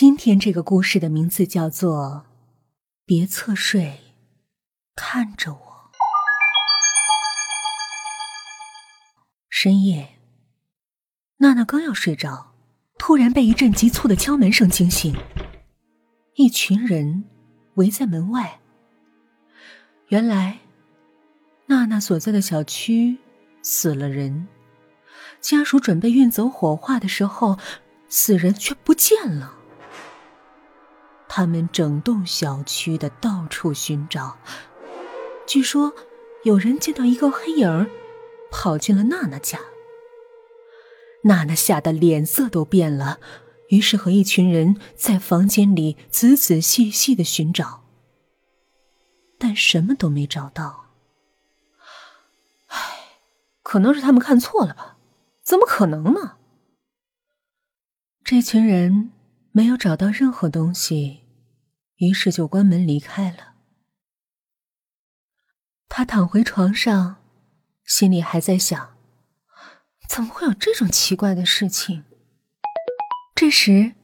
今天这个故事的名字叫做《别侧睡，看着我》。深夜，娜娜刚要睡着，突然被一阵急促的敲门声惊醒。一群人围在门外。原来，娜娜所在的小区死了人，家属准备运走火化的时候，死人却不见了。他们整栋小区的到处寻找，据说有人见到一个黑影跑进了娜娜家。娜娜吓得脸色都变了，于是和一群人在房间里仔仔细细的寻找，但什么都没找到。唉，可能是他们看错了吧？怎么可能呢？这群人。没有找到任何东西，于是就关门离开了。他躺回床上，心里还在想：怎么会有这种奇怪的事情？这时，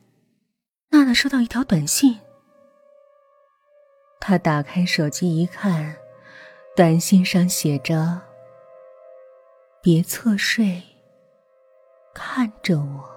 娜娜收到一条短信。他打开手机一看，短信上写着：“别侧睡，看着我。”